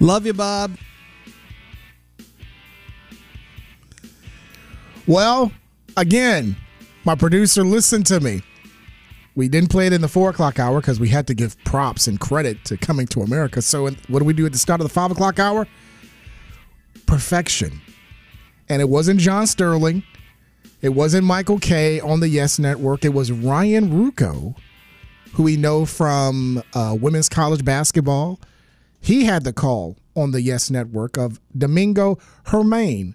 Love you, Bob. Well, again, my producer listened to me. We didn't play it in the four o'clock hour because we had to give props and credit to Coming to America. So, what do we do at the start of the five o'clock hour? Perfection. And it wasn't John Sterling. It wasn't Michael Kay on the Yes Network. It was Ryan Ruocco, who we know from uh, women's college basketball. He had the call on the Yes Network of Domingo Germán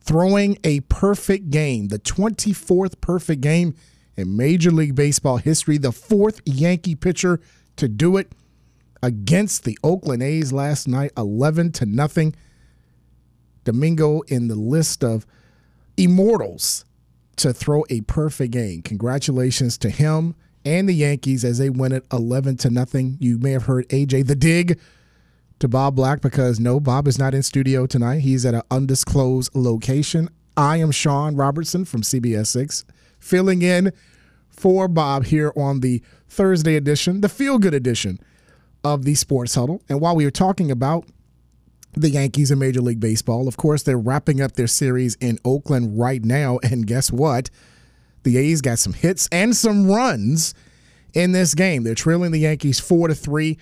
throwing a perfect game, the 24th perfect game in Major League Baseball history, the fourth Yankee pitcher to do it against the Oakland A's last night, 11 to nothing. Domingo in the list of immortals to throw a perfect game. Congratulations to him and the Yankees as they win it 11 to nothing. You may have heard AJ the dig to Bob Black because no, Bob is not in studio tonight. He's at an undisclosed location. I am Sean Robertson from CBS 6, filling in for Bob here on the Thursday edition, the feel good edition of the Sports Huddle. And while we were talking about the Yankees in Major League Baseball, of course, they're wrapping up their series in Oakland right now. And guess what? The A's got some hits and some runs in this game. They're trailing the Yankees 4 to 3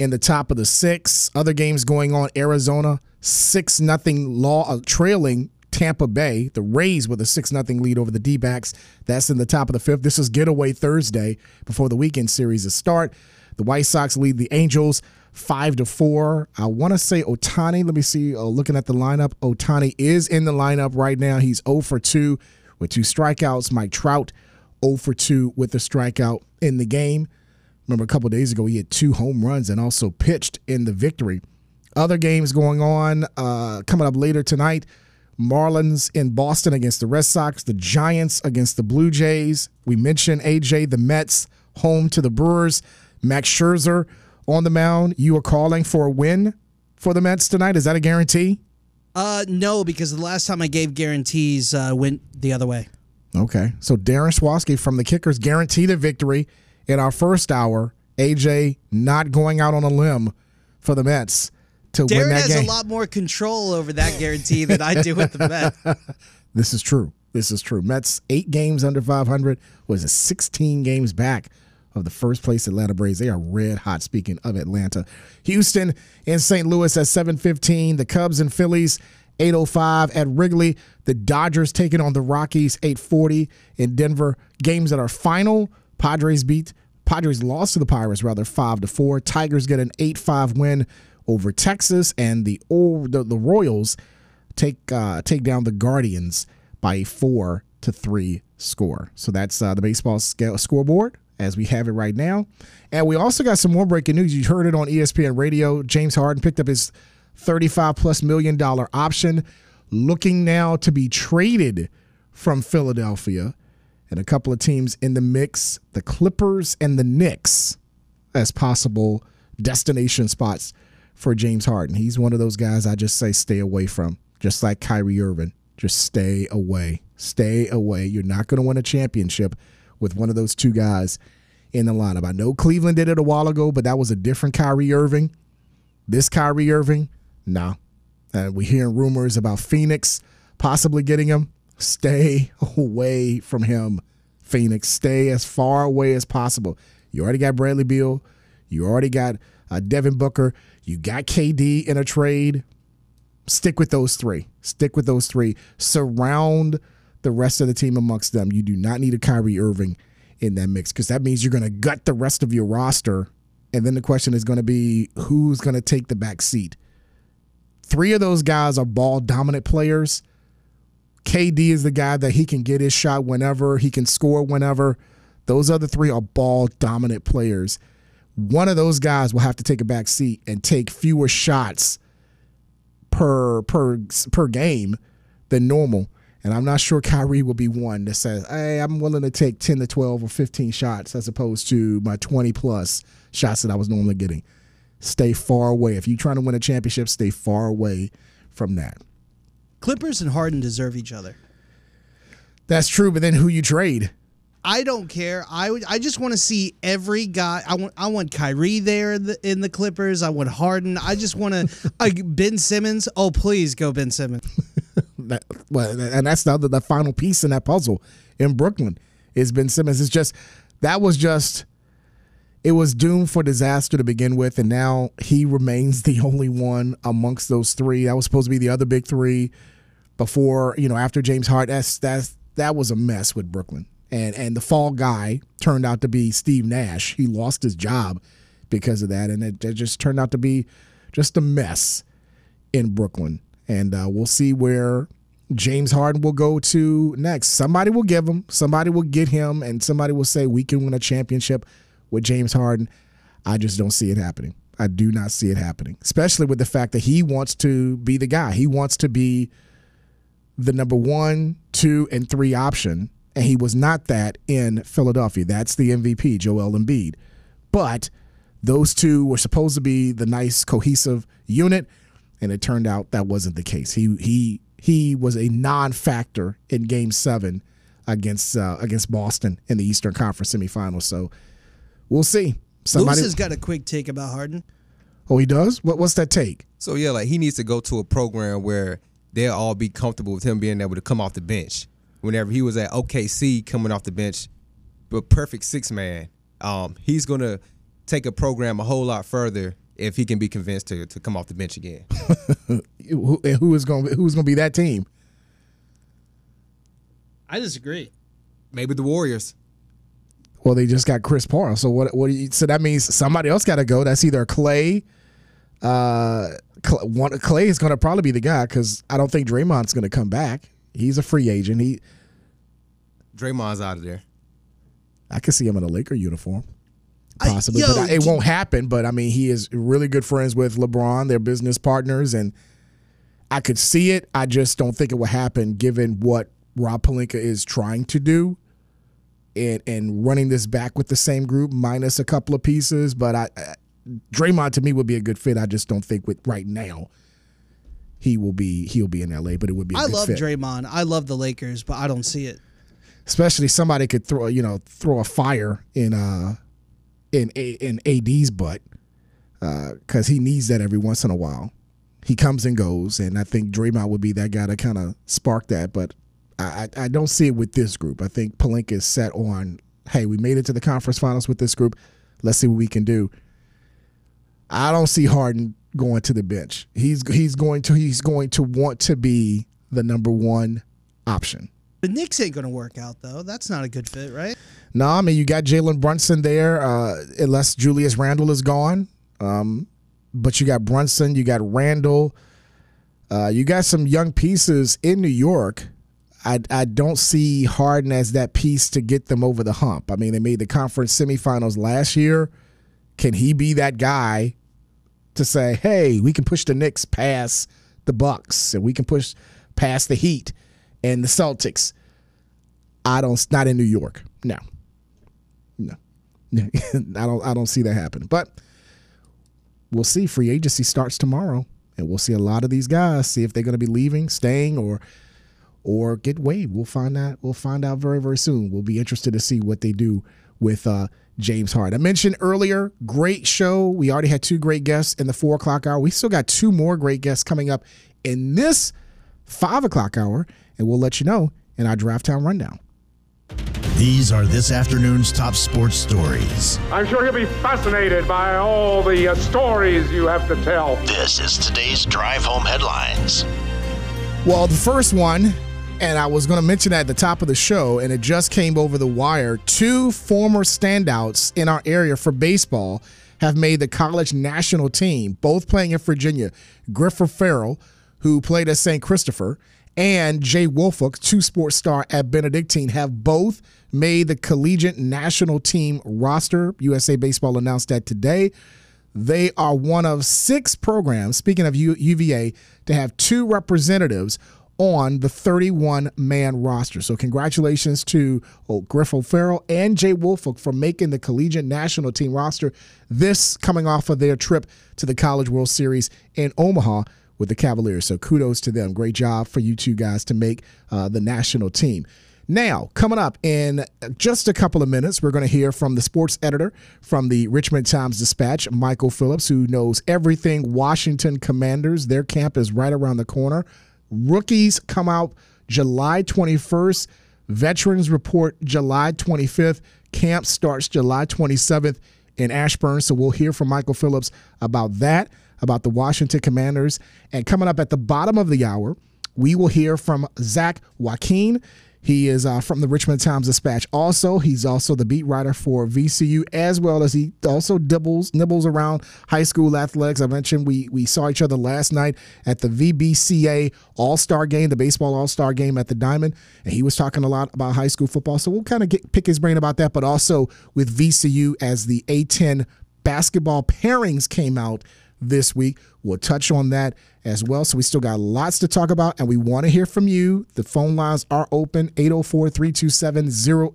in the top of the six. Other games going on. Arizona six nothing law uh, trailing Tampa Bay. The Rays with a six nothing lead over the D-backs. That's in the top of the fifth. This is getaway Thursday before the weekend series is start. The White Sox lead the Angels five to four. I want to say Ohtani. Let me see. Uh, looking at the lineup, Ohtani is in the lineup right now. He's 0 for 2 with two strikeouts. Mike Trout 0 for 2 with a strikeout in the game. Remember a couple days ago, he had two home runs and also pitched in the victory. Other games going on uh, coming up later tonight. Marlins in Boston against the Red Sox, the Giants against the Blue Jays. We mentioned AJ, the Mets home to the Brewers. Max Scherzer on the mound. You are calling for a win for the Mets tonight. Is that a guarantee? Uh, no, because the last time I gave guarantees uh, went the other way. Okay. So Darren Sawatzky from the Kickers guaranteed a victory in our first hour. AJ not going out on a limb for the Mets to Darren win that game. Darren has a lot more control over that guarantee than I do with the Mets. This is true. This is true. Mets eight games under 500 was it 16 games back of the first place Atlanta Braves. They are red hot. Speaking of Atlanta, Houston and St. Louis at 7:15. The Cubs and Phillies 8:05 at Wrigley. The Dodgers taking on the Rockies 8:40 in Denver. Games that are final. Padres beat. Padres lost to the Pirates rather five to four. Tigers get an 8-5 win over Texas, and the the, the Royals take uh, take down the Guardians by a four to three score. So that's uh, the baseball scoreboard as we have it right now. And we also got some more breaking news. You heard it on ESPN Radio. James Harden picked up his 35 plus million dollar option, looking now to be traded from Philadelphia. And a couple of teams in the mix, the Clippers and the Knicks, as possible destination spots for James Harden. He's one of those guys I just say stay away from, just like Kyrie Irving. Just stay away. Stay away. You're not going to win a championship with one of those two guys in the lineup. I know Cleveland did it a while ago, but that was a different Kyrie Irving. This Kyrie Irving, nah. And we're hearing rumors about Phoenix possibly getting him. Stay away from him, Phoenix. Stay as far away as possible. You already got Bradley Beal. You already got uh, Devin Booker. You got KD in a trade. Stick with those three. Stick with those three. Surround the rest of the team amongst them. You do not need a Kyrie Irving in that mix because that means you're going to gut the rest of your roster. And then the question is going to be who's going to take the back seat. Three of those guys are ball dominant players. KD is the guy that he can get his shot whenever, he can score whenever. Those other three are ball dominant players. One of those guys will have to take a back seat and take fewer shots per per per game than normal. And I'm not sure Kyrie will be one that says, "Hey, I'm willing to take 10 to 12 or 15 shots as opposed to my 20 plus shots that I was normally getting." Stay far away. If you're trying to win a championship, stay far away from that. Clippers and Harden deserve each other. That's true, but then who you trade? I don't care. I would. I just want to see every guy. I want. I want Kyrie there in the, in the Clippers. I want Harden. I just want to. ben Simmons. Oh, please go Ben Simmons. That, well, and that's the other, the final piece in that puzzle in Brooklyn is Ben Simmons. It's just that was just it was doomed for disaster to begin with, and now he remains the only one amongst those three. That was supposed to be the other big three before you know after James Hart. That's that's that was a mess with Brooklyn, and and the fall guy turned out to be Steve Nash. He lost his job because of that, and it, it just turned out to be just a mess in Brooklyn. And uh, we'll see where James Harden will go to next. Somebody will give him, somebody will get him, and somebody will say we can win a championship with James Harden. I just don't see it happening. I do not see it happening, especially with the fact that he wants to be the guy. He wants to be the number one, two, and three option, and he was not that in Philadelphia. That's the MVP, Joel Embiid. But those two were supposed to be the nice cohesive unit, and it turned out that wasn't the case. He he he was a non-factor in Game Seven against uh, against Boston in the Eastern Conference semifinals. So we'll see. Somebody has got a quick take about Harden. Oh, he does. What what's that take? So yeah, like he needs to go to a program where they'll all be comfortable with him being able to come off the bench. Whenever he was at OKC coming off the bench, but perfect six man, um, he's gonna take a program a whole lot further if he can be convinced to, to come off the bench again. who, who is going who's going to be that team? I disagree. Maybe the Warriors. Well, they just got Chris Paul. So what? What? Do You, so that means somebody else got to go. That's either Clay. Uh, one Clay is going to probably be the guy because I don't think Draymond's going to come back. He's a free agent. He Draymond's out of there. I could see him in a Laker uniform, possibly, I, yo, but it won't happen. But I mean, he is really good friends with LeBron. They're business partners, and I could see it. I just don't think it will happen, given what Rob Pelinka is trying to do, and and running this back with the same group minus a couple of pieces. But I, Draymond to me would be a good fit. I just don't think with right now he will be he'll be in LA, but it would be. I love fit. Draymond. I love the Lakers, but I don't see it. Especially somebody could throw you know throw a fire in uh in in AD's butt because uh, he needs that every once in a while. He comes and goes, and I think Draymond would be that guy to kind of spark that. But I, I don't see it with this group. I think Pelinka is set on, hey, we made it to the conference finals with this group. Let's see what we can do. I don't see Harden going to the bench. He's he's going to he's going to want to be the number one option. The Knicks ain't going to work out though. That's not a good fit, right? No, I mean you got Jalen Brunson there, uh, unless Julius Randle is gone. Um, but you got Brunson, you got Randle, uh, you got some young pieces in New York. I, I don't see Harden as that piece to get them over the hump. I mean, they made the conference semifinals last year. Can he be that guy to say, hey, we can push the Knicks past the Bucks and we can push past the Heat and the Celtics. I don't not in New York. No. No. I don't I don't see that happening. But we'll see. Free agency starts tomorrow. And we'll see a lot of these guys, see if they're gonna be leaving, staying, or or get waived. We'll find out. We'll find out very, very soon. We'll be interested to see what they do with uh, James Harden. I mentioned earlier, great show. We already had two great guests in the four o'clock hour. We still got two more great guests coming up in this five o'clock hour, and we'll let you know in our Draft Town Rundown. These are this afternoon's top sports stories. I'm sure he'll be fascinated by all the uh, stories you have to tell. This is today's Drive Home Headlines. Well, the first one and I was going to mention that at the top of the show, and it just came over the wire. Two former standouts in our area for baseball have made the college national team, both playing in Virginia. Griff O'Ferrall, who played at St. Christopher, and Jay Woolfolk, two sports star at Benedictine, have both made the collegiate national team roster. USA Baseball announced that today. They are one of six programs, speaking of UVA, to have two representatives on the 31 man roster. So, congratulations to oh, Griff O'Ferrall and Jay Woolfolk for making the collegiate national team roster. This coming off of their trip to the College World Series in Omaha with the Cavaliers. So, kudos to them. Great job for you two guys to make uh, the national team. Now, coming up in just a couple of minutes, we're going to hear from the sports editor from the Richmond Times Dispatch, Michael Phillips, who knows everything Washington Commanders. Their camp is right around the corner. Rookies come out July 21st. Veterans report July 25th. Camp starts July 27th in Ashburn. So we'll hear from Michael Phillips about that, about the Washington Commanders. And coming up at the bottom of the hour, we will hear from Zach Joachim. He is uh, from the Richmond Times Dispatch. Also, he's also the beat writer for VCU, as well as he also dibbles nibbles around high school athletics. I mentioned we we saw each other last night at the VBCA All Star Game, the baseball All Star Game at the Diamond, and he was talking a lot about high school football. So we'll kind of pick his brain about that, but also with VCU as the A10 basketball pairings came out this week. We'll touch on that as well. So we still got lots to talk about, and we want to hear from you. The phone lines are open 804 327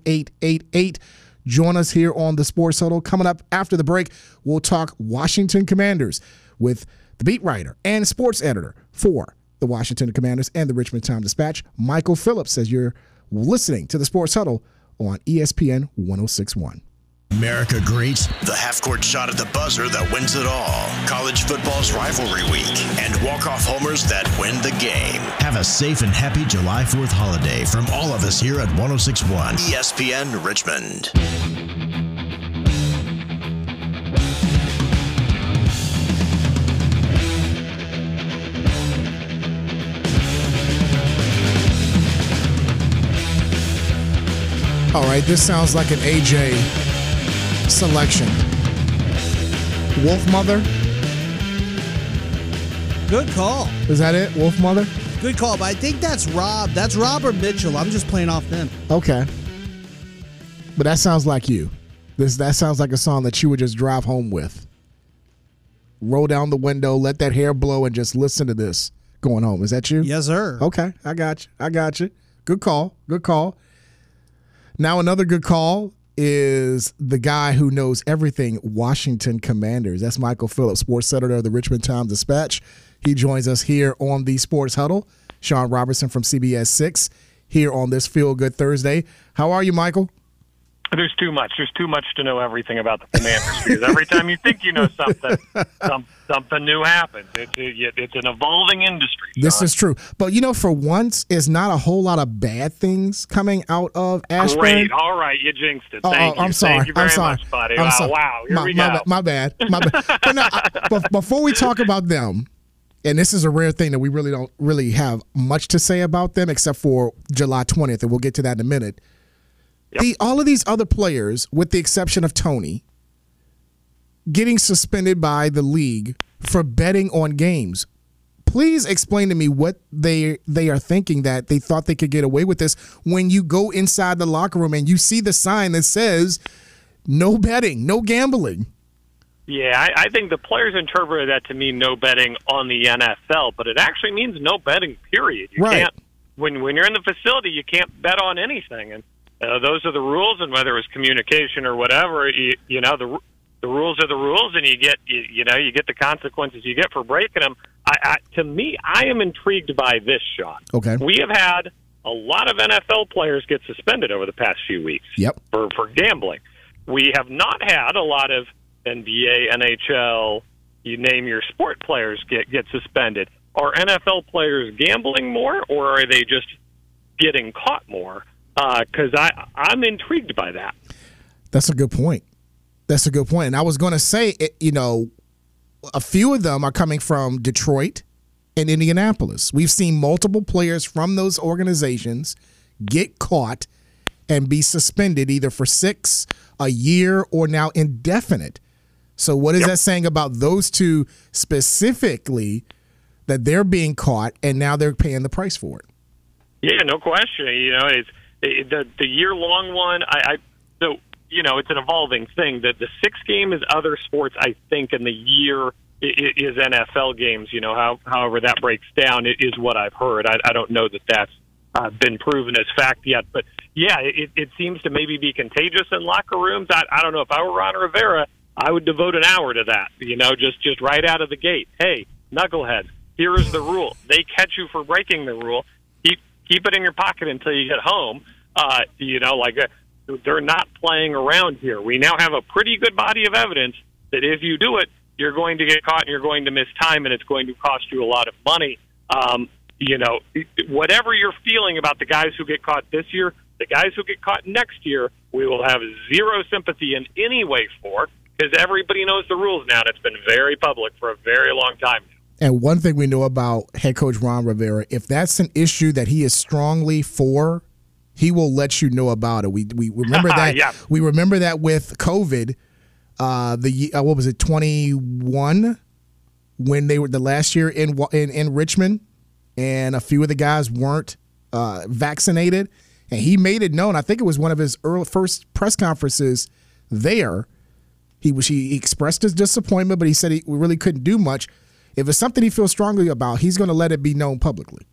0888. Join us here on the Sports Huddle. Coming up after the break, we'll talk Washington Commanders with the beat writer and sports editor for the Washington Commanders and the Richmond Times Dispatch, Michael Phillips, as you're listening to the Sports Huddle on ESPN 1061. America great. The half court shot at the buzzer that wins it all. College football's rivalry week. And walk off homers that win the game. Have a safe and happy July 4th holiday from all of us here at 1061 ESPN Richmond. All right, this sounds like an AJ selection. Wolfmother, Good call. is that it? Wolfmother? Good call. But I think that's Rob. That's Robert Mitchell. I'm just playing off them. Okay. But that sounds like you. This that sounds like a song that you would just drive home with. Roll down the window, let that hair blow, and just listen to this going home. Is that you? Yes, sir. Okay, I got you. I got you. Good call. Good call. Now another good call is the guy who knows everything Washington Commanders. That's Michael Phillips, sports editor of the Richmond Times Dispatch. He joins us here on the Sports Huddle. Sean Robertson from CBS 6 here on this Feel Good Thursday. How are you, Michael? There's too much. There's too much to know everything about the Commanders because every time you think you know something, some, something new happens. It's a, it's an evolving industry. This is true. But you know, for once, it's not a whole lot of bad things coming out of Ashburn. great. All right, you jinxed it. Oh, Thank oh, you. I'm sorry. Thank you very I'm sorry. much, buddy. I'm wow, sorry. wow. Here my, we go. My, bad. My bad. but no, I, but before we talk about them, and this is a rare thing that we really don't really have much to say about them except for July 20th, and we'll get to that in a minute. The, all of these other players, with the exception of Tony, getting suspended by the league for betting on games. Please explain to me what they they are thinking that they thought they could get away with this when you go inside the locker room and you see the sign that says no betting, no gambling. Yeah, I, I think the players interpreted that to mean no betting on the NFL, but it actually means no betting. Period. You Right. can't when when you're in the facility, you can't bet on anything, and uh, those are the rules. And whether it was communication or whatever, you, you know the the rules are the rules, and you get you, you know you get the consequences you get for breaking them. I, I, to me, I am intrigued by this shot. Okay. we have had a lot of NFL players get suspended over the past few weeks Yep. for, for gambling. We have not had a lot of NBA, NHL, you name your sport players get get suspended. Are NFL players gambling more, or are they just getting caught more? Uh, because I I'm intrigued by that. That's a good point. That's a good point. And I was going to say, it, you know, a few of them are coming from Detroit and Indianapolis. We've seen multiple players from those organizations get caught and be suspended either for six, a year, or now indefinite. So, what is that saying about those two specifically that they're being caught and now they're paying the price for it? Yeah, no question. You know, it's it, the the year long one. I, I you know it's an evolving thing. That the six game is other sports. I think, in the year is NFL games. You know, how however that breaks down it is what I've heard. I, I don't know that that's uh, been proven as fact yet, but yeah, it, it seems to maybe be contagious in locker rooms. I, I don't know if I were Ron Rivera, I would devote an hour to that. You know, just just right out of the gate. Hey, knuckleheads, here is the rule. They catch you for breaking the rule. Keep keep it in your pocket until you get home. Uh, you know, like uh, they're not playing around here. We now have a pretty good body of evidence that if you do it, you're going to get caught and you're going to miss time, and it's going to cost you a lot of money. Um, you know, whatever you're feeling about the guys who get caught this year, the guys who get caught next year, we will have zero sympathy in any way for because everybody knows the rules now, and it's been very public for a very long time. And one thing we know about head coach Ron Rivera, if that's an issue that he is strongly for, he will let you know about it. We we remember that. yeah. We remember that with COVID. Uh, the uh, what was it, twenty one, when they were the last year in in in Richmond, and a few of the guys weren't uh, vaccinated, and he made it known. I think it was one of his early first press conferences there. He was he expressed his disappointment, but he said he really couldn't do much. If it's something he feels strongly about, he's going to let it be known publicly.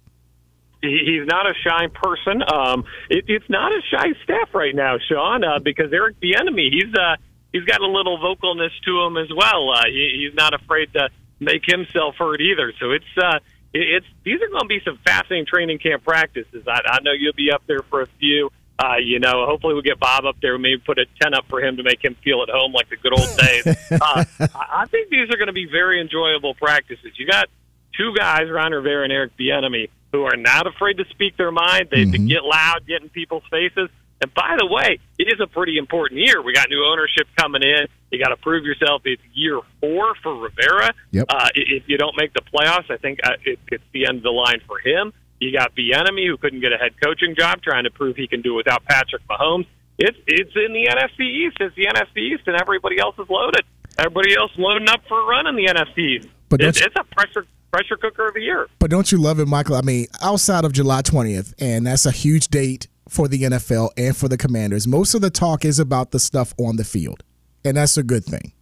He's not a shy person. Um, it, it's not a shy staff right now, Sean, uh, because Eric Bieniemy, he's uh, he's got a little vocalness to him as well. Uh, he, he's not afraid to make himself heard either. So it's uh, it's these are going to be some fascinating training camp practices. I, I know you'll be up there for a few. Uh, you know, hopefully we'll get Bob up there. And maybe put a ten up for him to make him feel at home like the good old days. uh, I think these are going to be very enjoyable practices. You got two guys, Ron Rivera and Eric Bieniemy, who are not afraid to speak their mind. They, mm-hmm. get loud, get in people's faces. And by the way, it is a pretty important year. We got new ownership coming in. You got to prove yourself. It's year four for Rivera. Yep. Uh, if you don't make the playoffs, I think uh, it, it's the end of the line for him. You got Bieniemy, who couldn't get a head coaching job, trying to prove he can do it without Patrick Mahomes. It's it's in the NFC East. It's the NFC East, and everybody else is loaded. Everybody else loading up for a run in the NFC East. But it, it's a pressure pressure cooker of the year. But don't you love it, Michael? I mean, outside of July 20th, and that's a huge date for the NFL and for the Commanders. Most of the talk is about the stuff on the field, and that's a good thing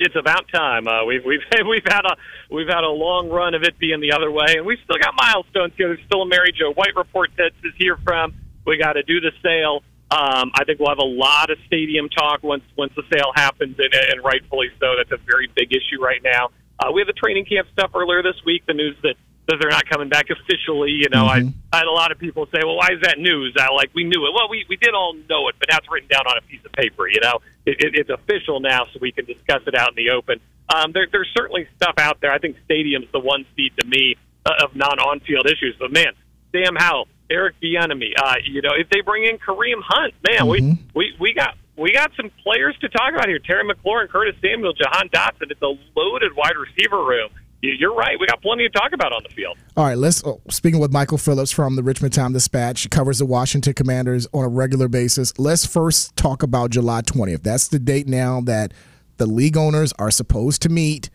it's about time. Uh, we've we've we've had a we've had a long run of it being the other way, and we've still got milestones here. There's still a Mary Jo White report that is here from. We got to do the sale. Um, I think we'll have a lot of stadium talk once once the sale happens, and, and rightfully so. That's a very big issue right now. Uh, we have the training camp stuff earlier this week. The news that that they're not coming back officially. You know, mm-hmm. I, I had a lot of people say, "Well, why is that news?" I like we knew it. Well, we we did all know it, but now it's written down on a piece of paper. You know, it, it, it's official now, so we can discuss it out in the open. Um, there, there's certainly stuff out there. I think stadium's the one seed to me uh, of non-on-field issues. But man, Sam Howell, Eric Bieniemy, uh, you know, if they bring in Kareem Hunt, man, mm-hmm. we we we got we got some players to talk about here. Terry McLaurin, Curtis Samuel, Jahan Dotson. It's a loaded wide receiver room you're right. We got plenty to talk about on the field. All right, let's. Oh, speaking with Michael Phillips from the Richmond Time Dispatch, covers the Washington Commanders on a regular basis. Let's first talk about July 20th. That's the date now that the league owners are supposed to meet,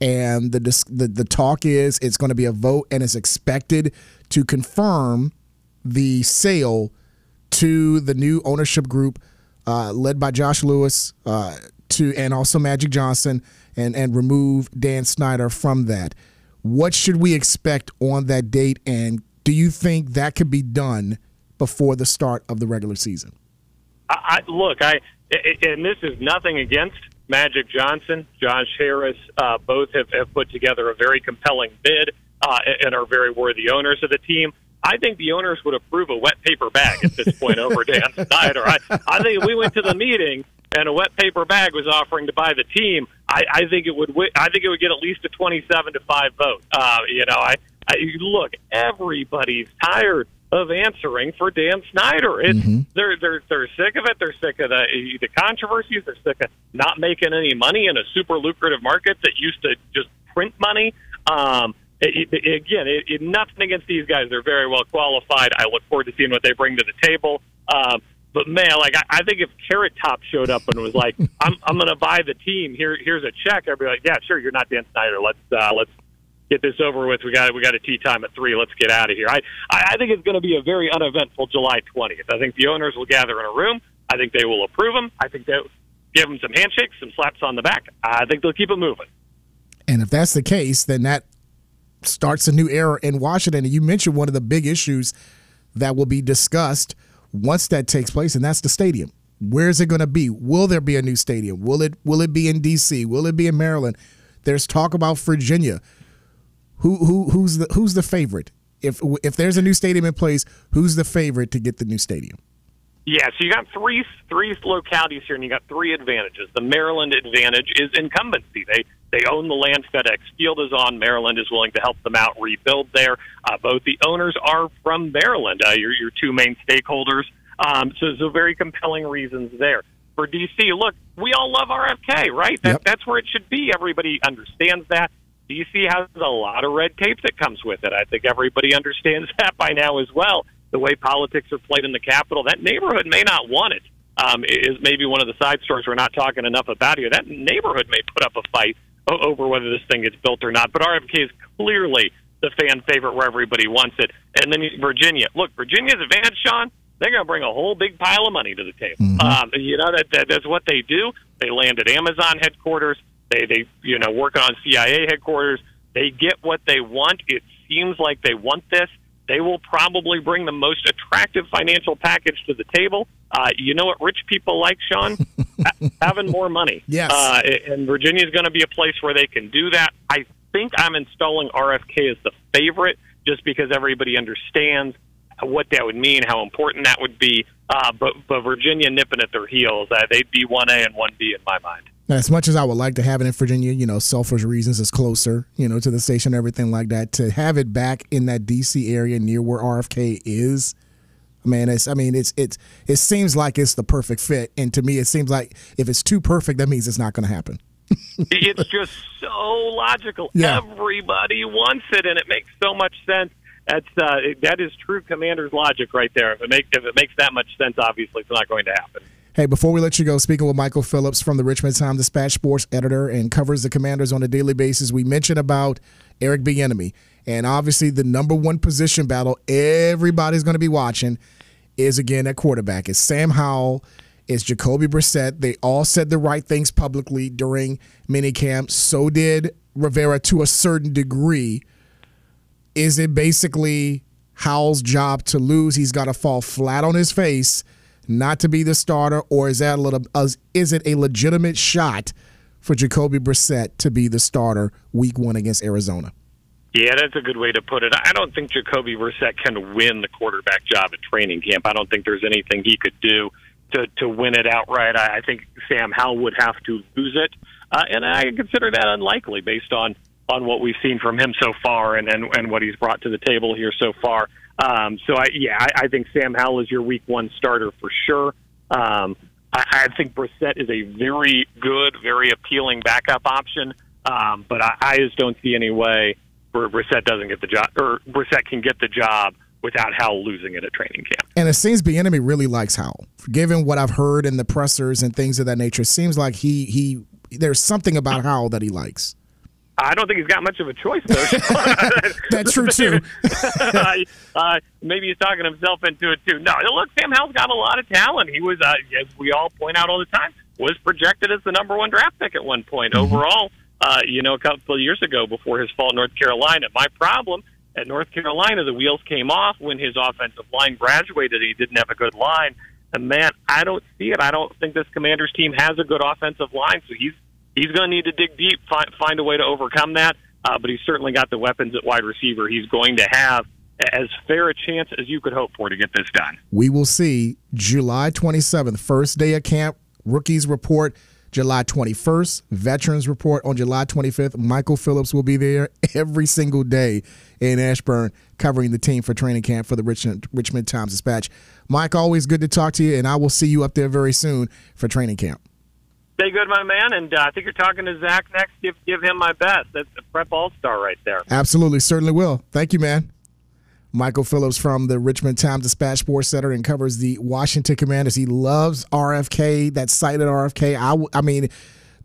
and the the, the talk is it's going to be a vote, and it's expected to confirm the sale to the new ownership group uh, led by Josh Lewis uh, to and also Magic Johnson and and remove Dan Snyder from that. What should we expect on that date, and do you think that could be done before the start of the regular season? I, I look, I and this is nothing against Magic Johnson, Josh Harris. Uh, both have, have put together a very compelling bid uh, and are very worthy owners of the team. I think the owners would approve a wet paper bag at this point over Dan Snyder. I, I think if we went to the meeting and a wet paper bag was offering to buy the team, I, I think it would. I think it would get at least a twenty-seven to five vote. Uh, you know, I, I look. Everybody's tired of answering for Dan Snyder. It's, mm-hmm. They're they're they're sick of it. They're sick of the the controversies. They're sick of not making any money in a super lucrative market that used to just print money. Um, it, it, again, it, nothing against these guys. They're very well qualified. I look forward to seeing what they bring to the table. Um, but man, like I, I think if Carrot Top showed up and was like, "I'm I'm going to buy the team. Here here's a check," I'd be like, "Yeah, sure. You're not Dan Snyder. Let's uh, let's get this over with. We got we got a tea time at three. Let's get out of here. I I, I think it's going to be a very uneventful July 20th. I think the owners will gather in a room. I think they will approve them. I think they'll give them some handshakes, some slaps on the back. I think they'll keep it moving. And if that's the case, then that starts a new era in Washington. And you mentioned one of the big issues that will be discussed once that takes place, and that's the stadium. Where is it going to be? Will there be a new stadium? Will it will it be in D.C.? Will it be in Maryland? There's talk about Virginia. Who who who's the who's the favorite? If if there's a new stadium in place, who's the favorite to get the new stadium? Yeah, so you got three three localities here, and you got three advantages. The Maryland advantage is incumbency. They they own the land FedEx Field is on. Maryland is willing to help them out rebuild there. Uh, both the owners are from Maryland. Uh, your your two main stakeholders. Um, so, so very compelling reasons there. For DC, look, we all love RFK, right? That, Yep. That's where it should be. Everybody understands that. DC has a lot of red tape that comes with it. I think everybody understands that by now as well. The way politics are played in the capital, that neighborhood may not want it. Um, is maybe one of the side stories we're not talking enough about here. That neighborhood may put up a fight over whether this thing gets built or not. But RFK is clearly the fan favorite where everybody wants it. And then Virginia. Look, Virginia's advantage, Sean. They're going to bring a whole big pile of money to the table. Um, you know that, that that's what they do. They land at Amazon headquarters. They they you know working on CIA headquarters. They get what they want. It seems like they want this. They will probably bring the most attractive financial package to the table. Uh, you know what rich people like, Sean? Having more money. Yes. Uh, and Virginia is going to be a place where they can do that. I think I'm installing RFK as the favorite just because everybody understands what that would mean, how important that would be. Uh, but, but Virginia nipping at their heels, uh, they'd be 1A and 1B in my mind. As much as I would like to have it in Virginia, you know, selfish reasons, it's closer, you know, to the station, everything like that. To have it back in that DC area near where RFK is, man, it's I mean, it's it's it seems like it's the perfect fit. And to me, it seems like if it's too perfect, that means it's not going to happen. it's just so logical. Yeah. Everybody wants it, and it makes so much sense. That's uh, that is true commander's logic right there. If it makes if it makes that much sense, obviously it's not going to happen. Hey, before we let you go, speaking with Michael Phillips from the Richmond Times Dispatch sports editor and covers the Commanders on a daily basis, we mentioned about Eric Bieniemy, and obviously the number one position battle everybody's going to be watching is again at quarterback. It's Sam Howell, it's Jacoby Brissett. They all said the right things publicly during minicamp. So did Rivera to a certain degree. Is it basically Howell's job to lose? He's got to fall flat on his face not to be the starter, or is that a little? Is it a legitimate shot for Jacoby Brissett to be the starter Week One against Arizona? Yeah, that's a good way to put it. I don't think Jacoby Brissett can win the quarterback job at training camp. I don't think there's anything he could do to to win it outright. I, I think Sam Howell would have to lose it, uh, and I consider that unlikely based on on what we've seen from him so far and and, and what he's brought to the table here so far. Um, so I yeah, I, I think Sam Howell is your Week One starter for sure. Um, I, I think Brissett is a very good, very appealing backup option, um, but I, I just don't see any way where Brissett doesn't get the job, or Brissett can get the job without Howell losing it at training camp. And it seems Bieniemy really likes Howell. Given what I've heard in the pressers and things of that nature, it seems like he he there's something about Howell that he likes. I don't think he's got much of a choice, though. That's true, too. uh, maybe he's talking himself into it too. No, look, Sam Howell's got a lot of talent. He was, uh, as we all point out all the time, was projected as the number one draft pick at one point overall. Uh, you know, a couple of years ago before his fall at North Carolina. My problem at North Carolina, the wheels came off when his offensive line graduated. He didn't have a good line. And man, I don't see it. I don't think this Commanders team has a good offensive line. So he's he's going to need to dig deep, find, find a way to overcome that. Uh, but he's certainly got the weapons at wide receiver. He's going to have as fair a chance as you could hope for to get this done. We will see July 27th, first day of camp. Rookies report July 21st. Veterans report on July 25th. Michael Phillips will be there every single day in Ashburn covering the team for training camp for the Richmond, Richmond Times Dispatch. Mike, always good to talk to you, and I will see you up there very soon for training camp. Stay good, my man. And uh, I think you're talking to Zach next. Give give him my best. That's a prep all star right there. Absolutely, certainly will. Thank you, man. Michael Phillips from the Richmond Times Dispatch Sports Center and covers the Washington Commanders. He loves RFK, that site at RFK. I, I mean,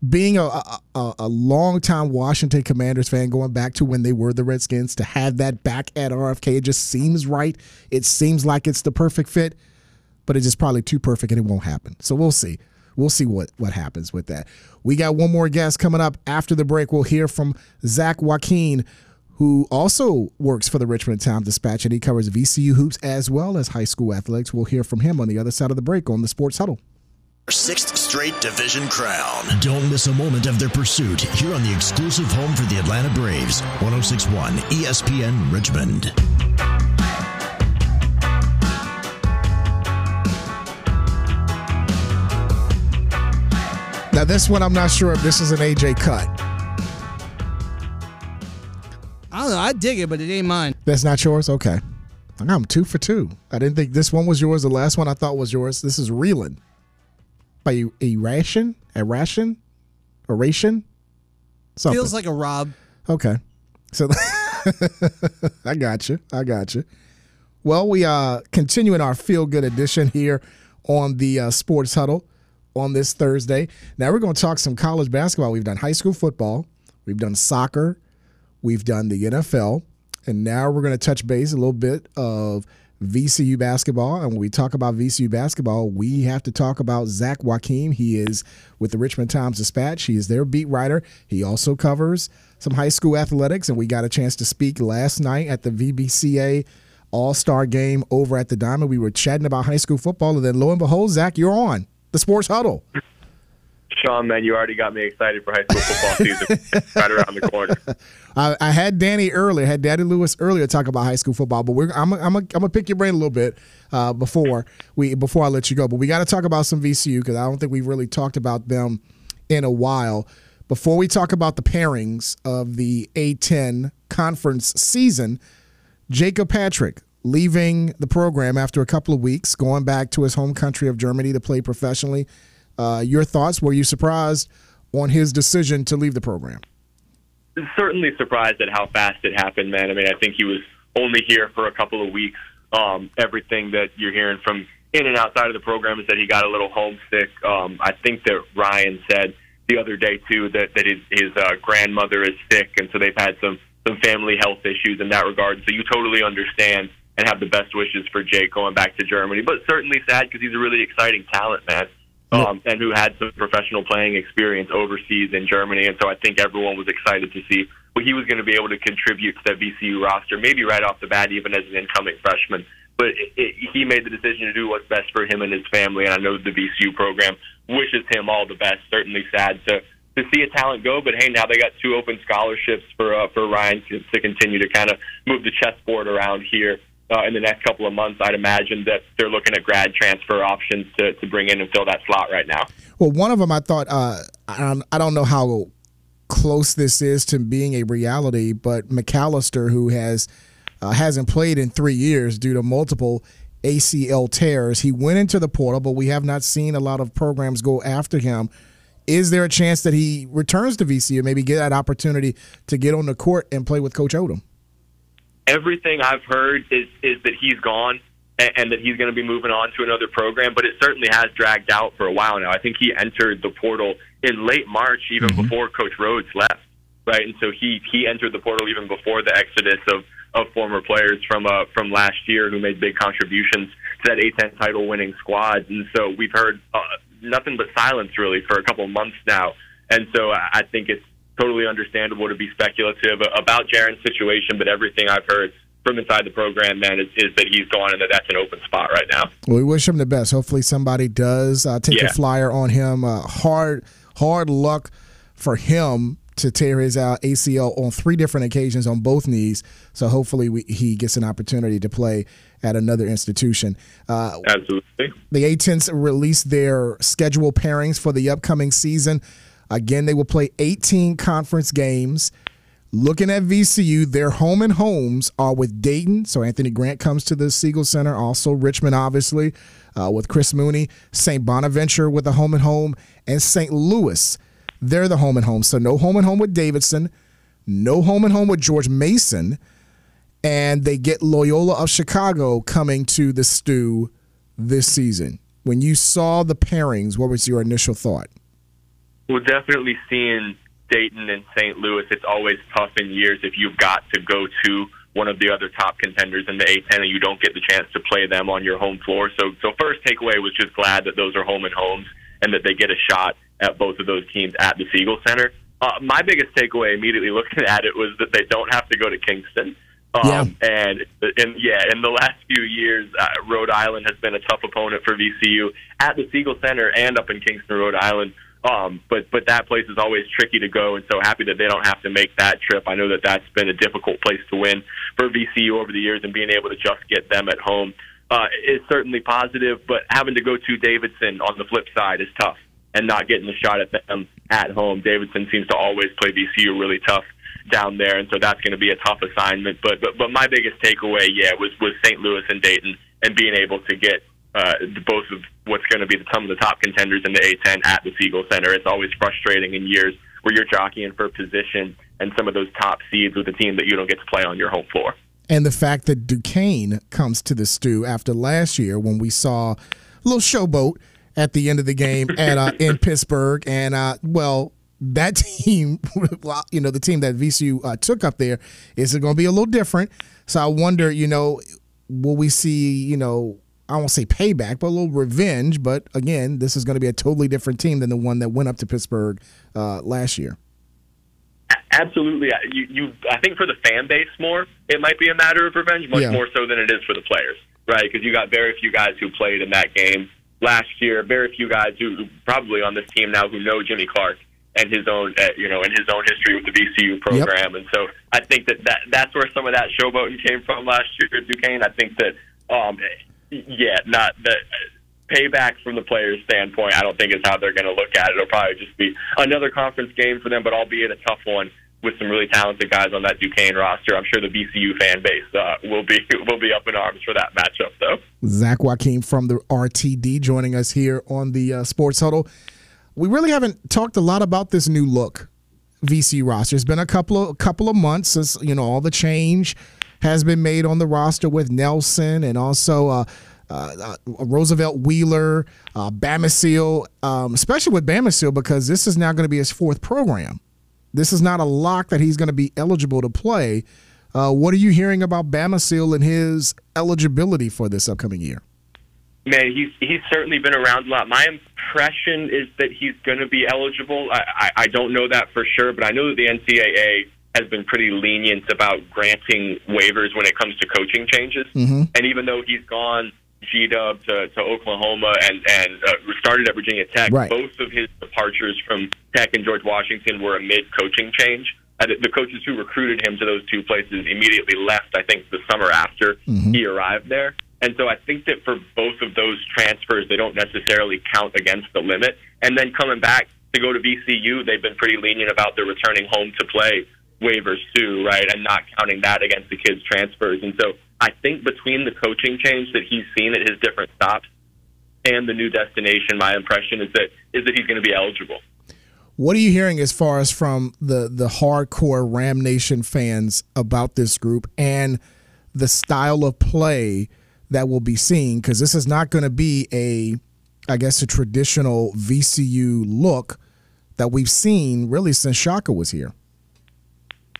being a, a, a, longtime Washington Commanders fan, going back to when they were the Redskins, to have that back at RFK, it just seems right. It seems like it's the perfect fit, but it's just probably too perfect and it won't happen. So we'll see. We'll see what, what happens with that. We got one more guest coming up after the break. We'll hear from Zach Joachim, who also works for the Richmond Times Dispatch, and he covers VCU hoops as well as high school athletics. We'll hear from him on the other side of the break on the Sports Huddle. Sixth straight division crown. Don't miss a moment of their pursuit here on the exclusive home for the Atlanta Braves, 1061 ESPN Richmond. Now, this one, I'm not sure if this is an AJ cut. I don't know. I dig it, but it ain't mine. That's not yours? Okay. I'm two for two. I didn't think this one was yours. The last one I thought was yours. This is Reeling by Irration? Irration? Oration? Something. Feels like a Rob. Okay. So I got you. I got you. Well, we are continuing our feel good edition here on the uh, Sports Huddle on this Thursday. Now we're going to talk some college basketball. We've done high school football, we've done soccer, we've done the NFL, and now we're going to touch base a little bit of VCU basketball. And when we talk about VCU basketball, we have to talk about Zach Joachim. He is with the Richmond Times Dispatch. He is their beat writer. He also covers some high school athletics, and we got a chance to speak last night at the VBCA All Star game over at the Diamond. We were chatting about high school football, and then lo and behold, Zach, you're on the Sports Huddle. Sean, man, you already got me excited for high school football season right around the corner. I, I, had Danny earlier, had Daddy Lewis earlier talk about high school football, but we're I'm I'm I'm gonna pick your brain a little bit uh, before we before I let you go. But we got to talk about some VCU because I don't think we've really talked about them in a while. Before we talk about the pairings of the A10 conference season, Jacob Patrick leaving the program after a couple of weeks, going back to his home country of Germany to play professionally. Uh, your thoughts? Were you surprised on his decision to leave the program? Certainly surprised at how fast it happened, man. I mean, I think he was only here for a couple of weeks. Um, everything that you're hearing from in and outside of the program is that he got a little homesick. Um, I think that Ryan said the other day too that that his his uh, grandmother is sick, and so they've had some some family health issues in that regard. So you totally understand and have the best wishes for Jake going back to Germany. But certainly sad because he's a really exciting talent, man um, and who had some professional playing experience overseas in Germany. And so I think everyone was excited to see what he was going to be able to contribute to that VCU roster, maybe right off the bat, even as an incoming freshman. But it, it, he made the decision to do what's best for him and his family, and I know the VCU program wishes him all the best. Certainly sad to to see a talent go, but hey, now they got two open scholarships for uh, for Ryan to, to continue to kind of move the chessboard around here uh, in the next couple of months, I'd imagine that they're looking at grad transfer options to, to bring in and fill that slot right now. Well, one of them I thought, uh, I, don't, know how close this is to being a reality, but McAllister, who has uh, hasn't played in three years due to multiple ACL tears, he went into the portal, but we have not seen a lot of programs go after him. Is there a chance that he returns to VCU, and maybe get that opportunity to get on the court and play with Coach Odom? Everything I've heard is is that he's gone and, and that he's going to be moving on to another program. But it certainly has dragged out for a while now. I think he entered the portal in late March, even mm-hmm. before Coach Rhoades left, right? And so he he entered the portal even before the exodus of of former players from uh from last year who made big contributions to that A10 title winning squad. And so we've heard uh, nothing but silence really for a couple of months now. And so I think it's totally understandable to be speculative about Jaren's situation, but everything I've heard from inside the program, man, is, is that he's gone and that that's an open spot right now. Well, we wish him the best. Hopefully, somebody does uh, take yeah. a flyer on him. Uh, hard, hard luck for him to tear his uh, ACL on three different occasions on both knees. So hopefully, we, he gets an opportunity to play at another institution. Uh, Absolutely. The A10s released their schedule pairings for the upcoming season. Again, they will play 18 conference games. Looking at VCU, their home and homes are with Dayton. So Anthony Grant comes to the Siegel Center. Also Richmond, obviously, uh, with Chris Mooney. St. Bonaventure with a home and home. And St. Louis, they're the home and home. So no home and home with Davidson. No home and home with George Mason. And they get Loyola of Chicago coming to the stew this season. When you saw the pairings, what was your initial thought? Well, definitely seeing Dayton and St. Louis, it's always tough in years if you've got to go to one of the other top contenders in the A10 and you don't get the chance to play them on your home floor. So, so first takeaway was just glad that those are home and homes and that they get a shot at both of those teams at the Siegel Center. Uh, my biggest takeaway immediately looking at it was that they don't have to go to Kingston. Um, yeah. And, and yeah, in the last few years, uh, Rhode Island has been a tough opponent for VCU at the Siegel Center and up in Kingston, Rhode Island. Um, but but that place is always tricky to go, and so happy that they don't have to make that trip. I know that that's been a difficult place to win for VCU over the years, and being able to just get them at home uh, is certainly positive. But having to go to Davidson on the flip side is tough, and not getting the shot at them at home. Davidson seems to always play VCU really tough down there, and so that's going to be a tough assignment. But but but my biggest takeaway, yeah, was was St. Louis and Dayton, and being able to get uh, both of what's going to be some of the top contenders in the A10 at the Siegel Center. It's always frustrating in years where you're jockeying for position and some of those top seeds with a team that you don't get to play on your home floor. And the fact that Duquesne comes to the stew after last year when we saw a little showboat at the end of the game at uh, in Pittsburgh, and uh, well, that team, you know, the team that VCU uh, took up there, is it going to be a little different. So I wonder, you know, will we see, you know, I won't say payback, but a little revenge. But again, this is going to be a totally different team than the one that went up to Pittsburgh uh, last year. Absolutely, you, you. I think for the fan base more, it might be a matter of revenge, much yeah. more so than it is for the players, right? Because you got very few guys who played in that game last year. Very few guys who probably on this team now who know Jimmy Clark and his own, uh, you know, and his own history with the VCU program. Yep. And so I think that, that that's where some of that showboating came from last year at Duquesne. I think that, um, yeah, not the payback from the players' standpoint. I don't think is how they're going to look at it. It'll probably just be another conference game for them, but albeit a tough one with some really talented guys on that Duquesne roster. I'm sure the VCU fan base uh, will be will be up in arms for that matchup, though. Zach Joachim from the RTD joining us here on the uh, Sports Huddle we really haven't talked a lot about this new look VC roster. It's been a couple of couple of months since you know all the change has been made on the roster with Nelson and also uh, uh, uh, Roosevelt Wheeler, uh, Bamisile, um, especially with Bamisile because this is now going to be his fourth program. This is not a lock that he's going to be eligible to play. Uh, what are you hearing about Bamisile and his eligibility for this upcoming year? Man, he's he's certainly been around a lot. My impression is that he's going to be eligible. I, I, I don't know that for sure, but I know that the NCAA has been pretty lenient about granting waivers when it comes to coaching changes. Mm-hmm. And even though he's gone G Dub to, to Oklahoma and and uh, started at Virginia Tech, right. both of his departures from Tech and George Washington were amid coaching change. Uh, the coaches who recruited him to those two places immediately left. I think the summer after mm-hmm. he arrived there. And so I think that for both of those transfers, they don't necessarily count against the limit. And then coming back to go to VCU, they've been pretty lenient about the returning home to play waivers too, right? And not counting that against the kids' transfers. And so I think between the coaching change that he's seen at his different stops and the new destination, my impression is that is that he's going to be eligible. What are you hearing as far as from the the hardcore Ram Nation fans about this group and the style of play? That will be seen because this is not going to be a, I guess, a traditional VCU look that we've seen really since Shaka was here.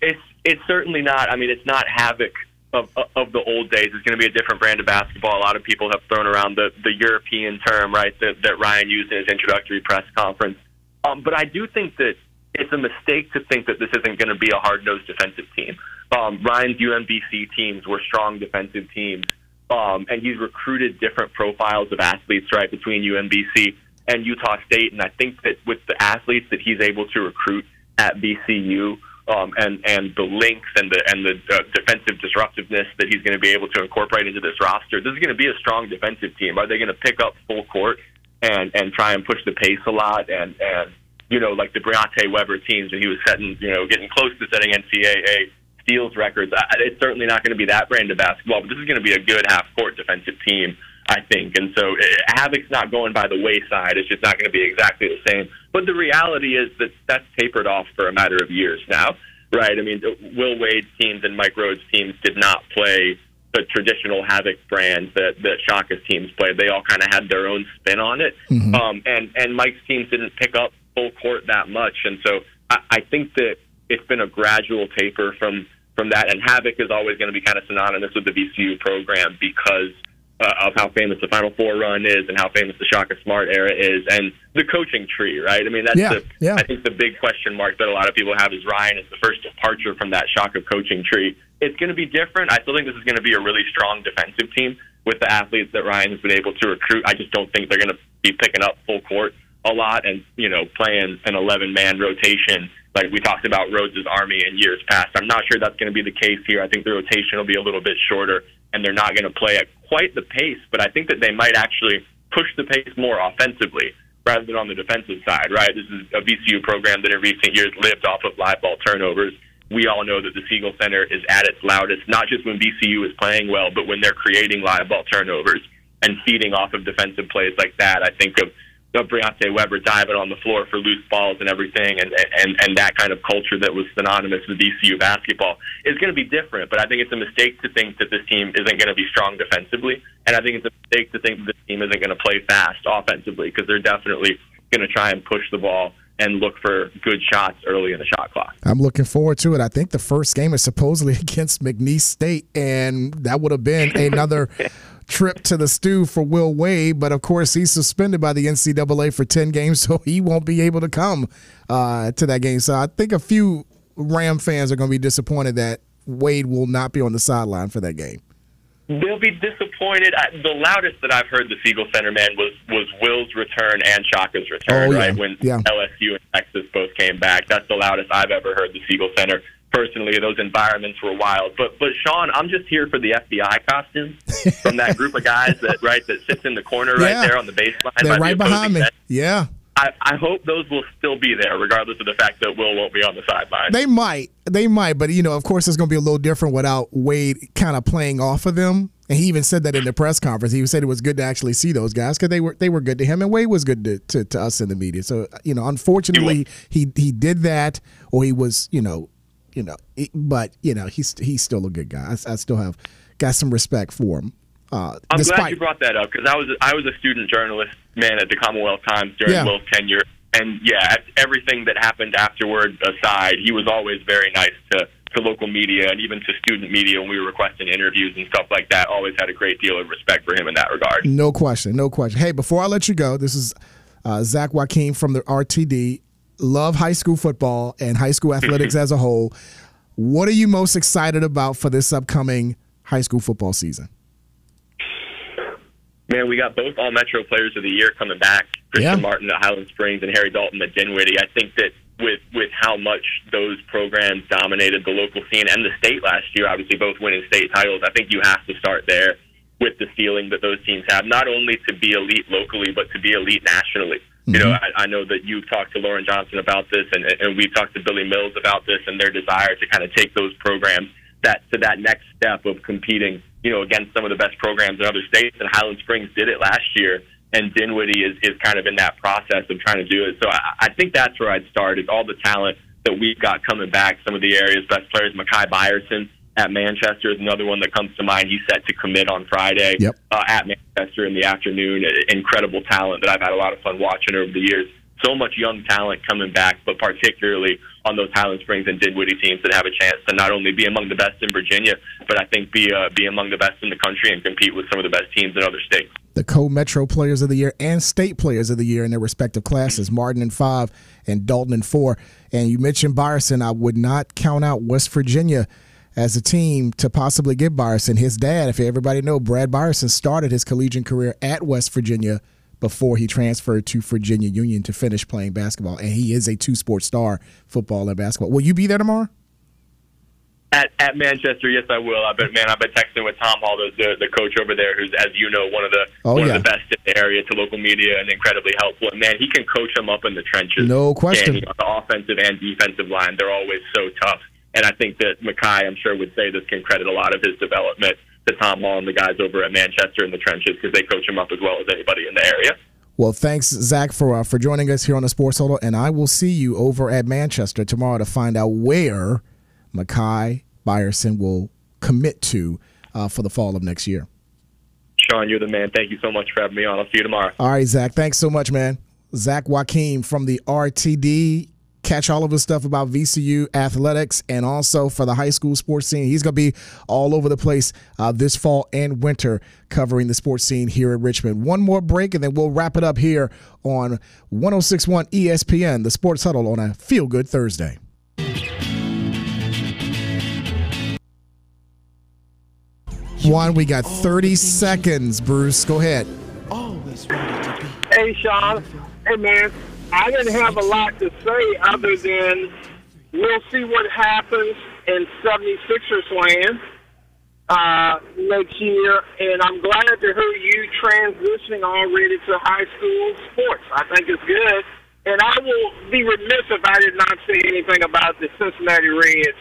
It's it's certainly not. I mean, it's not havoc of of the old days. It's going to be a different brand of basketball. A lot of people have thrown around the the European term, right? That that Ryan used in his introductory press conference. Um, but I do think that it's a mistake to think that this isn't going to be a hard nosed defensive team. Um, Ryan's UMBC teams were strong defensive teams um, and he's recruited different profiles of athletes right between UMBC and Utah State. And I think that with the athletes that he's able to recruit at VCU, um, and and the links and the and the uh, defensive disruptiveness that he's going to be able to incorporate into this roster. This is going to be a strong defensive team. Are they going to pick up full court and and try and push the pace a lot and and you know like the Briante Weber teams and he was setting you know getting close to setting NCAA steals records. It's certainly not going to be that brand of basketball, but this is going to be a good half court defensive team, I think. And so eh, Havoc's not going by the wayside. It's just not going to be exactly the same. But the reality is that that's tapered off for a matter of years now, right? I mean, Will Wade's teams and Mike Rhoades' teams did not play the traditional Havoc brand that that Shaka's teams played. They all kind of had their own spin on it. Mm-hmm. Um, and and Mike's teams didn't pick up full court that much. And so I, I think that it's been a gradual taper from from that. And Havoc is always going to be kind of synonymous with the VCU program because uh, of how famous the Final Four run is and how famous the Shaka Smart era is, and the coaching tree, right? I mean, that's Yeah, the yeah. I think the big question mark that a lot of people have is Ryan is the first departure from that Shaka coaching tree. It's going to be different. I still think this is going to be a really strong defensive team with the athletes that Ryan has been able to recruit. I just don't think they're going to be picking up full court a lot and you know playing an 11 man rotation like we talked about Rhoades' army in years past. I'm not sure that's going to be the case here. I think the rotation will be a little bit shorter and they're not going to play at quite the pace, but I think that they might actually push the pace more offensively rather than on the defensive side, right? This is a VCU program that in recent years lived off of live ball turnovers. We all know that the Siegel Center is at its loudest, not just when VCU is playing well, but when they're creating live ball turnovers and feeding off of defensive plays like that. I think of of Briante Weber diving on the floor for loose balls and everything, and and and that kind of culture that was synonymous with VCU basketball is going to be different. But I think it's a mistake to think that this team isn't going to be strong defensively, and I think it's a mistake to think that this team isn't going to play fast offensively because they're definitely going to try and push the ball and look for good shots early in the shot clock. I'm looking forward to it. I think the first game is supposedly against McNeese State, and that would have been another trip to the stew for Will Wade. But of course, he's suspended by the NCAA for 10 games, so he won't be able to come uh, to that game. So I think a few Ram fans are going to be disappointed that Wade will not be on the sideline for that game. They'll be disappointed. I, the loudest that I've heard the Siegel Center man was was Will's return and Shaka's return, Oh, yeah. right? When Yeah. LSU and Texas both came back. That's the loudest I've ever heard the Siegel Center. Personally, those environments were wild. But but Sean, I'm just here for the FBI costumes from that group of guys that right that sits in the corner right Yeah. there on the baseline. They're by the right behind me. Yeah. I, I hope those will still be there, regardless of the fact that Will won't be on the sideline. They might. They might. But, you know, of course, it's going to be a little different without Wade kind of playing off of them. And he even said that in the press conference. He said it was good to actually see those guys because they were they were good to him, and Wade was good to, to, to us in the media. So you know, unfortunately, he he did that, or he was you know, you know, it- but you know, he's he's still a good guy. I, I still have got some respect for him. Uh, I'm despite, glad you brought that up because I was I was a student journalist man at the Commonwealth Times during Yeah. Will's tenure, and yeah, everything that happened afterward aside, he was always very nice to to local media and even to student media when we were requesting interviews and stuff like that. Always had a great deal of respect for him in that regard. No question, no question. Hey, before I let you go, this is uh, Zach Joachim from the RTD. Love high school football and high school athletics as a whole. What are you most excited about for this upcoming high school football season? Man, we got both All Metro Players of the Year coming back. Christian Yeah. Martin at Highland Springs and Harry Dalton at Dinwiddie. I think that with with how much those programs dominated the local scene and the state last year, obviously both winning state titles, I think you have to start there with the ceiling that those teams have, not only to be elite locally, but to be elite nationally. You know, mm-hmm. I, I know that you've talked to Loren Johnson about this, and, and we've talked to Billy Mills about this, and their desire to kind of take those programs that to that next step of competing, you know, against some of the best programs in other states. And Highland Springs did it last year, and Dinwiddie is, is kind of in that process of trying to do it. So I, I think that's where I'd start is all the talent that we've got coming back. Some of the area's best players, Makai Byerson at Manchester is another one that comes to mind. He's set to commit on Friday Yep. uh, at Manchester in the afternoon. Incredible talent that I've had a lot of fun watching over the years. So much young talent coming back, but particularly on those Highland Springs and Dinwiddie teams that have a chance to not only be among the best in Virginia, but I think be uh, be among the best in the country and compete with some of the best teams in other states. The co Metro Players of the Year and State Players of the Year in their respective classes Martin in five and Dalton in four. And you mentioned Byerson. I would not count out West Virginia as a team to possibly get Byerson. His dad, if everybody know, Brad Byerson started his collegiate career at West Virginia before he transferred to Virginia Union to finish playing basketball. And he is a two sport star, football and basketball. Will you be there tomorrow? At, at Manchester, yes, I will. I've been man, I've been texting with Tom Hall, the, the coach over there, who's, as you know, one of the Oh, one yeah. of the best in the area to local media and incredibly helpful. And man, he can coach them up in the trenches. No question. On the offensive and defensive line, they're always so tough. And I think that Makai, I'm sure, would say this can credit a lot of his development to Tom Hall and the guys over at Manchester in the trenches because they coach him up as well as anybody in the area. Well, thanks, Zach, for uh, for joining us here on the Sports Huddle, and I will see you over at Manchester tomorrow to find out where Makai Byerson will commit to uh, for the fall of next year. Sean, you're the man. Thank you so much for having me on. I'll see you tomorrow. All right, Zach, thanks so much, man. Zach Joachim from the RTD. Catch all of his stuff about VCU athletics and also for the high school sports scene. He's going to be all over the place uh, this fall and winter covering the sports scene here in Richmond. One more break and then we'll wrap it up here on 1061 ESPN, the Sports Huddle on a Feel Good Thursday. One, we got 30 seconds, Bruce. Go ahead. Oh, that's right. Hey, Sean. Hey, man. I didn't have a lot to say other than we'll see what happens in 76ers land uh, next year. And I'm glad to hear you transitioning already to high school sports. I think it's good. And I will be remiss if I did not say anything about the Cincinnati Reds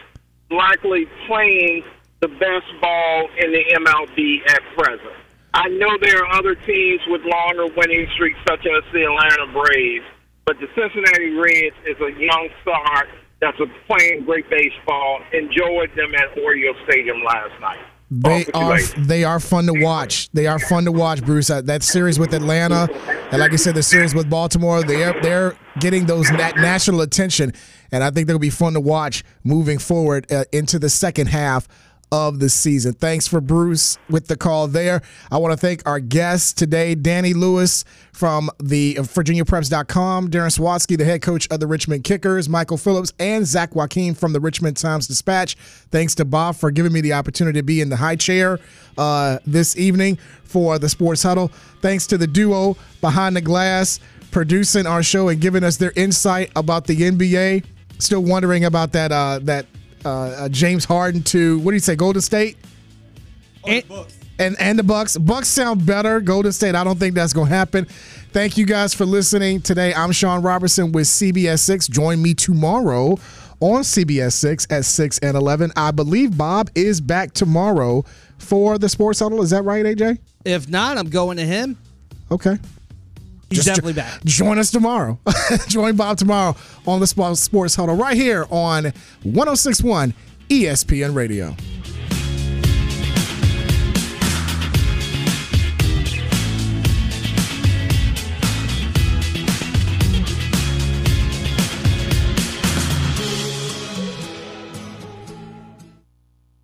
likely playing the best ball in the MLB at present. I know there are other teams with longer winning streaks, such as the Atlanta Braves, but the Cincinnati Reds is a young star that's playing great baseball. Enjoyed them at Oriole Stadium last night. They are they are fun to watch. They are fun to watch, Bruce. That series with Atlanta, and like I said, the series with Baltimore, they're they're getting those nat- national attention, and I think they'll be fun to watch moving forward uh, into the second half of the season. Thanks for Bruce with the call there. I want to thank our guests today, Danny Lewis from the VirginiaPreps.com, Darren Sawatzky, the head coach of the Richmond Kickers, Michael Phillips, and Zach Joachim from the Richmond Times Dispatch. Thanks to Bob for giving me the opportunity to be in the high chair uh, this evening for the Sports Huddle. Thanks to the duo behind the glass producing our show and giving us their insight about the NBA. Still wondering about that uh, that uh, uh, James Harden to what do you say, Golden State? And, and and the Bucks. Bucks sound better. Golden State. I don't think that's gonna happen. Thank you guys for listening today. I'm Sean Robertson with CBS Six. Join me tomorrow on CBS Six at six and eleven. I believe Bob is back tomorrow for the Sports Huddle. Is that right, AJ? If not, I'm going to him. Okay. He's Just definitely jo- back. Join us tomorrow. Join Bob tomorrow on the Sports Huddle right here on 1061 ESPN Radio.